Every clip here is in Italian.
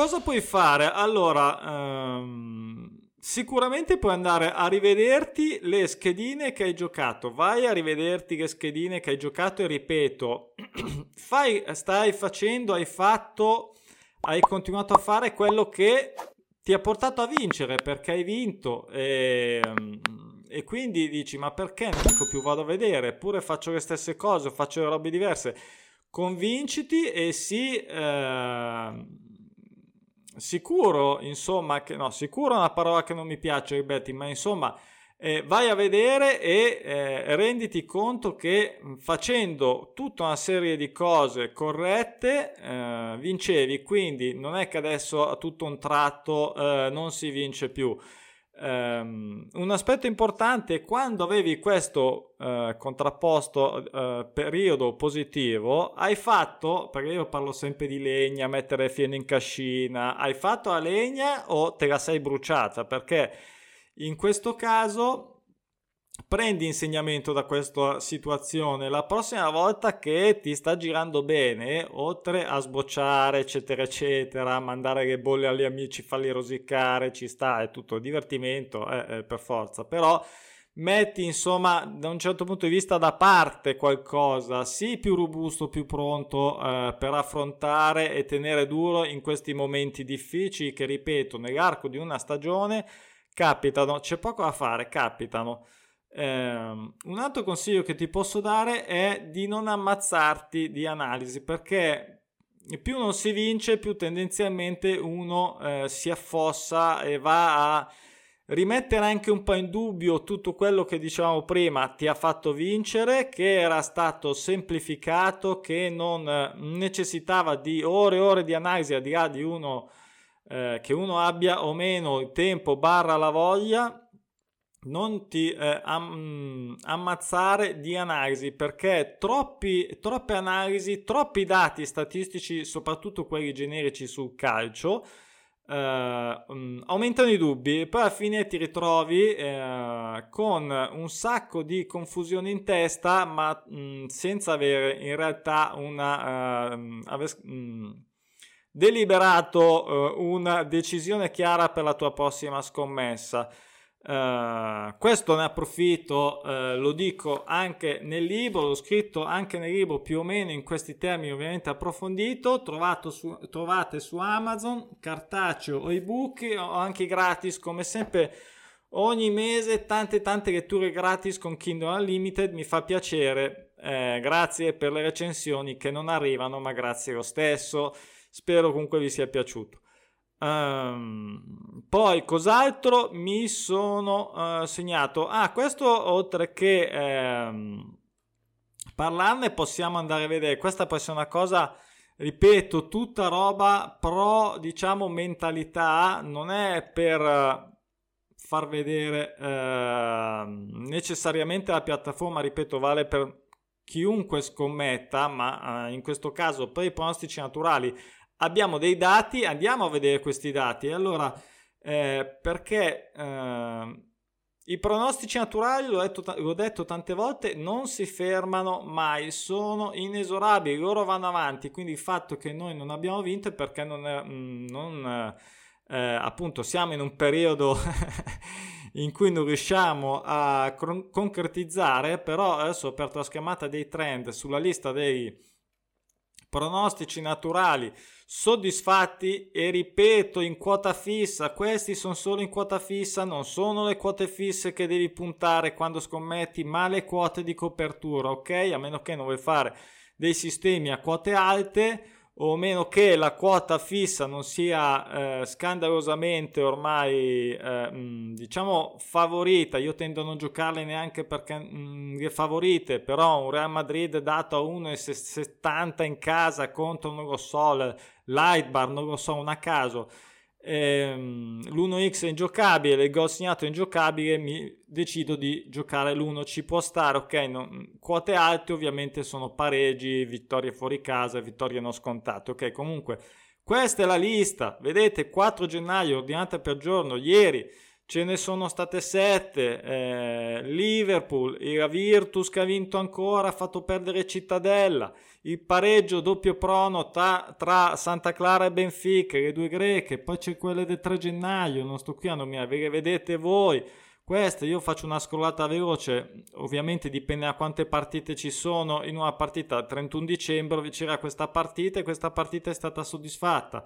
cosa puoi fare? Allora, um, sicuramente puoi andare a rivederti le schedine che hai giocato. Vai a rivederti le schedine che hai giocato e ripeto, fai, stai facendo, hai fatto, hai continuato a fare quello che ti ha portato a vincere perché hai vinto. E, um, e quindi dici ma perché non dico più vado a vedere eppure faccio le stesse cose faccio le robe diverse convinciti e sì eh, sicuro insomma che no sicuro è una parola che non mi piace ribeti ma insomma eh, vai a vedere e eh, renditi conto che facendo tutta una serie di cose corrette eh, vincevi. Quindi non è che adesso a tutto un tratto eh, non si vince più Um, un aspetto importante è quando avevi questo uh, contrapposto uh, periodo positivo, hai fatto, perché io parlo sempre di legna, mettere fieno in cascina, hai fatto la legna o te la sei bruciata? Perché in questo caso prendi insegnamento da questa situazione. La prossima volta che ti sta girando bene, oltre a sbocciare, eccetera, eccetera, mandare le bolle agli amici, farli rosicare, ci sta, è tutto divertimento, eh, per forza. Però metti, insomma, da un certo punto di vista da parte qualcosa, sii più robusto, più pronto eh, per affrontare e tenere duro in questi momenti difficili che, ripeto, nell'arco di una stagione capitano, c'è poco da fare, capitano. Eh, un altro consiglio che ti posso dare è di non ammazzarti di analisi perché più non si vince, più tendenzialmente uno eh, si affossa e va a rimettere anche un po' in dubbio tutto quello che dicevamo prima. Ti ha fatto vincere, che era stato semplificato, che non necessitava di ore e ore di analisi al di là di uno eh, che uno abbia o meno il tempo barra la voglia non ti eh, am- ammazzare di analisi perché troppi, troppe analisi, troppi dati statistici, soprattutto quelli generici sul calcio, eh, um, aumentano i dubbi e poi alla fine ti ritrovi eh, con un sacco di confusione in testa ma mh, mm, senza avere in realtà una... Uh, ave- mh, mm, deliberato uh, una decisione chiara per la tua prossima scommessa. Uh, questo ne approfitto, uh, lo dico anche nel libro, l'ho scritto anche nel libro più o meno in questi termini ovviamente approfondito, su, trovate su Amazon, cartaceo o ebook o anche gratis come sempre ogni mese tante tante letture gratis con Kindle Unlimited, mi fa piacere, eh, grazie per le recensioni che non arrivano ma grazie lo stesso, spero comunque vi sia piaciuto. Um, poi cos'altro mi sono uh, segnato? Ah, questo oltre che ehm, parlarne possiamo andare a vedere. Questa può essere una cosa, ripeto, tutta roba pro, diciamo, mentalità, non è per far vedere uh, necessariamente la piattaforma, ripeto, vale per chiunque scommetta, ma uh, in questo caso per i pronostici naturali abbiamo dei dati, andiamo a vedere questi dati. Allora, eh, perché eh, i pronostici naturali, l'ho detto, l'ho detto, tante volte, non si fermano mai, sono inesorabili, loro vanno avanti, quindi il fatto che noi non abbiamo vinto è perché non, mm, non eh, appunto siamo in un periodo in cui non riusciamo a concretizzare, però adesso ho aperto la schermata dei trend sulla lista dei pronostici naturali soddisfatti e ripeto in quota fissa questi sono solo in quota fissa non sono le quote fisse che devi puntare quando scommetti ma le quote di copertura ok? A meno che non vuoi fare dei sistemi a quote alte o meno che la quota fissa non sia eh, scandalosamente ormai eh, mh, diciamo favorita. Io tendo a non giocarle neanche perché mh, le favorite però un Real Madrid dato a 1,70 in casa contro non lo so Lightbar non lo so un a caso ehm, l'1x è ingiocabile, il gol segnato è ingiocabile, mi decido di giocare l'1, ci può stare, ok, non, quote alte ovviamente sono pareggi, vittorie fuori casa, vittorie non scontate, ok, comunque questa è la lista, vedete 4 gennaio ordinata per giorno, ieri ce ne sono state sette. Eh, Liverpool, la Virtus che ha vinto ancora, ha fatto perdere Cittadella. Il pareggio doppio prono tra, tra Santa Clara e Benfica, le due greche. Poi c'è quelle del 3 gennaio. Non sto qui a nominare, le vedete voi. Queste io faccio una scrollata veloce, ovviamente dipende da quante partite ci sono. In una partita 31 dicembre c'era questa partita e questa partita è stata soddisfatta.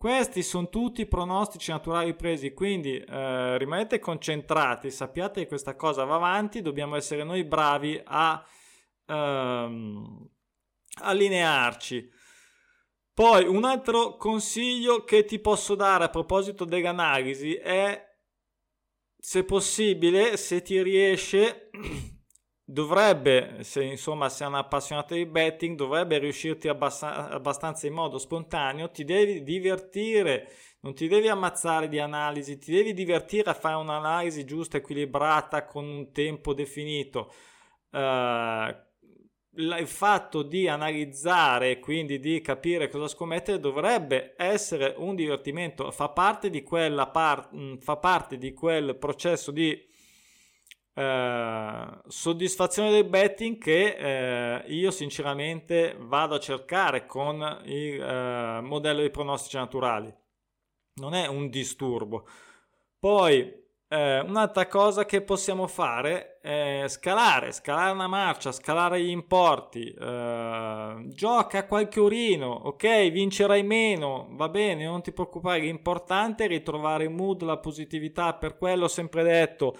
Questi sono tutti pronostici naturali presi, quindi eh, rimanete concentrati, sappiate che questa cosa va avanti, dobbiamo essere noi bravi a ehm, allinearci. Poi un altro consiglio che ti posso dare a proposito dell'analisi è se possibile, se ti riesce dovrebbe, se insomma sei un appassionato di betting, dovrebbe riuscirti abbast- abbastanza in modo spontaneo, ti devi divertire, non ti devi ammazzare di analisi, ti devi divertire a fare un'analisi giusta, equilibrata, con un tempo definito. Uh, il fatto di analizzare quindi di capire cosa scommettere dovrebbe essere un divertimento, fa parte di, quella par- fa parte di quel processo di eh, soddisfazione del betting che eh, io sinceramente vado a cercare con il eh, modello di pronostici naturali. Non è un disturbo. Poi eh, un'altra cosa che possiamo fare è scalare, scalare una marcia, scalare gli importi. Eh, gioca qualche urino, ok, vincerai meno, va bene, non ti preoccupare. L'importante è ritrovare il mood, la positività. Per quello ho sempre detto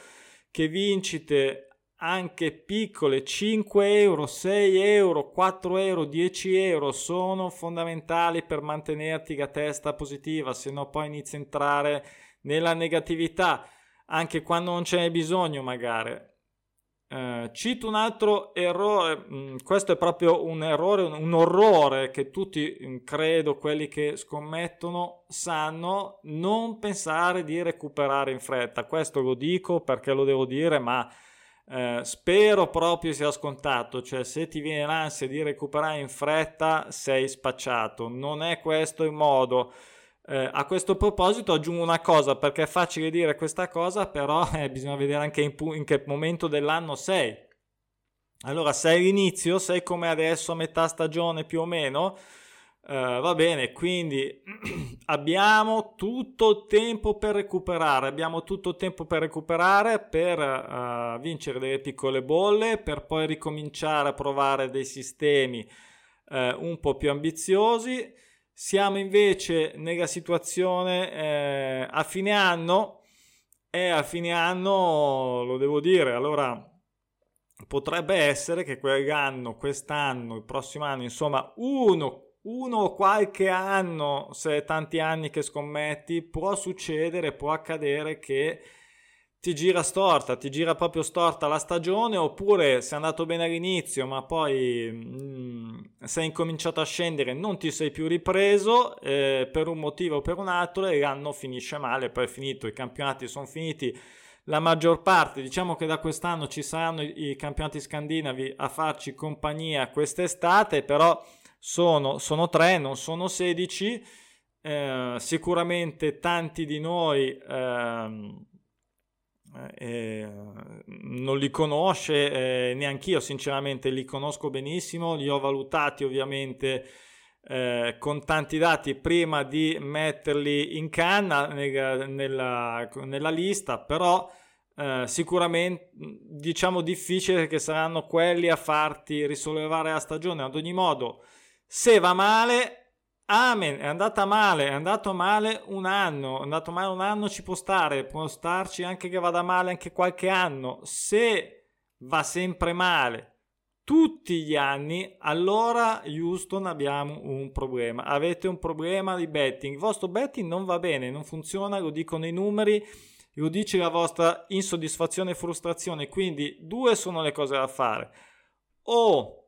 che vincite anche piccole 5 euro, 6 euro, 4 euro, 10 euro sono fondamentali per mantenerti la testa positiva, se no poi inizi a entrare nella negatività anche quando non ce n'è bisogno magari. Eh, cito un altro errore, mm, questo è proprio un errore, un, orrore che tutti, mm, credo, quelli che scommettono sanno, non pensare di recuperare in fretta. Questo lo dico perché lo devo dire, ma eh, spero proprio sia scontato, cioè se ti viene l'ansia di recuperare in fretta sei spacciato, non è questo il modo. Eh, a questo proposito aggiungo una cosa, perché è facile dire questa cosa, però eh, bisogna vedere anche in, pu- in, che momento dell'anno sei. Allora, sei all'inizio, sei come adesso a metà stagione più o meno, eh, va bene, quindi abbiamo tutto il tempo per recuperare, abbiamo tutto il tempo per recuperare, per uh, vincere delle piccole bolle, per poi ricominciare a provare dei sistemi uh, un po' più ambiziosi siamo invece nella situazione eh, a fine anno e a fine anno lo devo dire, allora potrebbe essere che quell'anno, quest'anno, il prossimo anno, insomma, uno, uno o qualche anno, se tanti anni che scommetti, può succedere, può accadere che ti gira storta, ti gira proprio storta la stagione, oppure sei andato bene all'inizio, ma poi mh, mm, sei incominciato a scendere, non ti sei più ripreso eh, per un motivo o per un altro e l'anno finisce male, poi è finito, i campionati sono finiti. La maggior parte, diciamo che da quest'anno ci saranno i, i campionati scandinavi a farci compagnia quest'estate, però sono, sono tre, non sono 16. Eh, sicuramente tanti di noi eh, eh, non li conosce, eh, neanche io sinceramente li conosco benissimo, li ho valutati ovviamente eh, con tanti dati prima di metterli in canna nella, nella, nella lista, però eh, sicuramente diciamo difficile che saranno quelli a farti risollevare la stagione. Ad ogni modo, se va male Amen, è andata male, è andato male un anno, è andato male un anno ci può stare, può starci anche che vada male anche qualche anno. Se va sempre male tutti gli anni, allora Houston abbiamo un problema. Avete un problema di betting. Il vostro betting non va bene, non funziona, lo dicono i numeri, lo dice la vostra insoddisfazione e frustrazione. Quindi due sono le cose da fare. O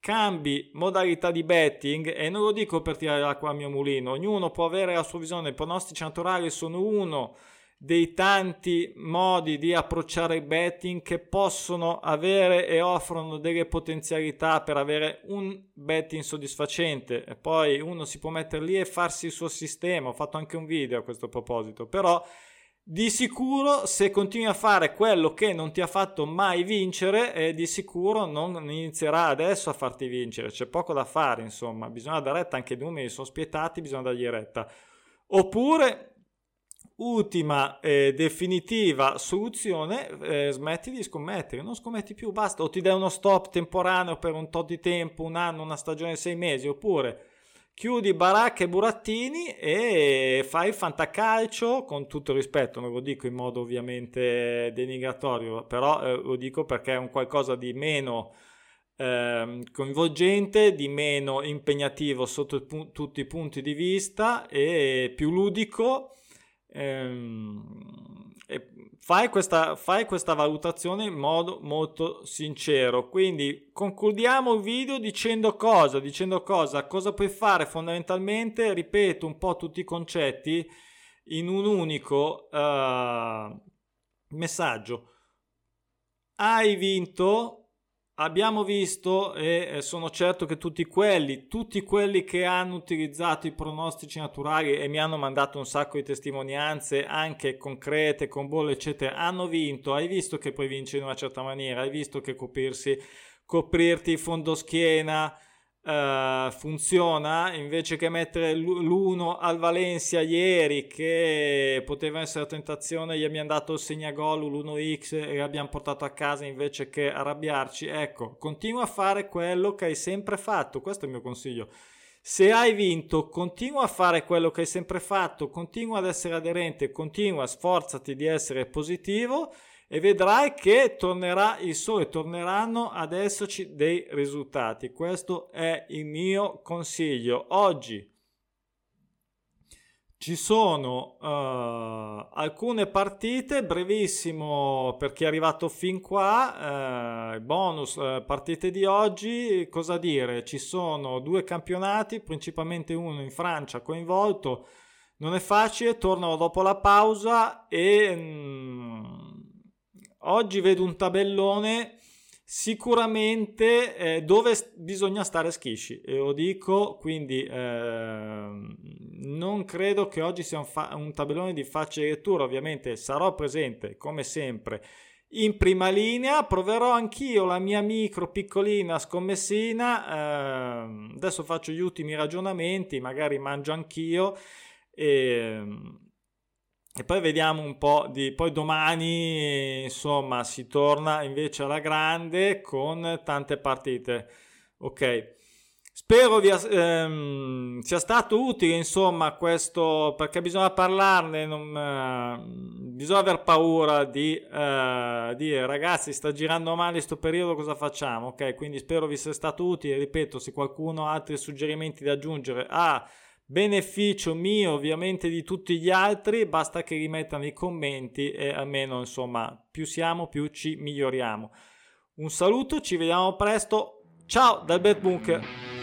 cambi modalità di betting e non lo dico per tirare l'acqua al mio mulino, ognuno può avere la sua visione, i pronostici naturali sono uno dei tanti modi di approcciare il betting che possono avere e offrono delle potenzialità per avere un betting soddisfacente. E poi uno si può mettere lì e farsi il suo sistema, ho fatto anche un video a questo proposito, però di sicuro se continui a fare quello che non ti ha fatto mai vincere, eh, di sicuro non inizierà adesso a farti vincere. C'è poco da fare, insomma, bisogna dare retta, anche i numeri sono spietati, bisogna dargli retta. Oppure, ultima e definitiva soluzione, eh, smetti di scommettere, non scommetti più, basta, o ti dai uno stop temporaneo per un tot di tempo, un anno, una stagione, sei mesi, oppure chiudi baracche e burattini e fai fantacalcio con tutto il rispetto, non lo dico in modo ovviamente denigratorio, però eh, lo dico perché è un qualcosa di meno eh, coinvolgente, di meno impegnativo sotto pu- tutti i punti di vista e più ludico. Ehm, fai questa, fai questa valutazione in modo molto sincero. Quindi concludiamo il video dicendo cosa? Dicendo cosa? Cosa puoi fare fondamentalmente? Ripeto un po' tutti i concetti in un unico uh, messaggio. Hai vinto abbiamo visto e sono certo che tutti quelli, tutti quelli che hanno utilizzato i pronostici naturali e mi hanno mandato un sacco di testimonianze anche concrete con bolle eccetera, hanno vinto, hai visto che puoi vincere in una certa maniera, hai visto che coprirsi, coprirti il fondoschiena Uh, funziona invece che mettere l'1 al Valencia ieri che poteva essere tentazione gli abbiamo dato il segnagol l'1x e l'abbiamo portato a casa invece che arrabbiarci. Ecco continua a fare quello che hai sempre fatto questo è il mio consiglio. Se hai vinto continua a fare quello che hai sempre fatto continua ad essere aderente continua sforzati di essere positivo e vedrai che tornerà il sole, torneranno ad esserci dei risultati. Questo è il mio consiglio. Oggi ci sono uh, alcune partite, brevissimo per chi è arrivato fin qua, uh, bonus uh, partite di oggi, cosa dire? Ci sono due campionati, principalmente uno in Francia coinvolto, non è facile, tornano dopo la pausa e... Mm, oggi vedo un tabellone sicuramente eh, dove bisogna stare schisci e lo dico quindi eh, non credo che oggi sia un, fa- un, tabellone di facile lettura ovviamente sarò presente come sempre in prima linea proverò anch'io la mia micro piccolina scommessina eh, adesso faccio gli ultimi ragionamenti magari mangio anch'io e e poi vediamo un po' di... Poi domani, insomma, si torna invece alla grande con tante partite. Ok. Spero vi, ehm, sia stato utile, insomma, questo, perché bisogna parlarne, non, eh, bisogna aver paura di eh, dire, ragazzi, sta girando male questo periodo, cosa facciamo? Ok, quindi spero vi sia stato utile, ripeto, se qualcuno ha altri suggerimenti da aggiungere, ah, beneficio mio ovviamente di tutti gli altri basta che li mettano nei commenti e almeno insomma più siamo più ci miglioriamo. Un saluto ci vediamo presto. Ciao dal Bet Bunker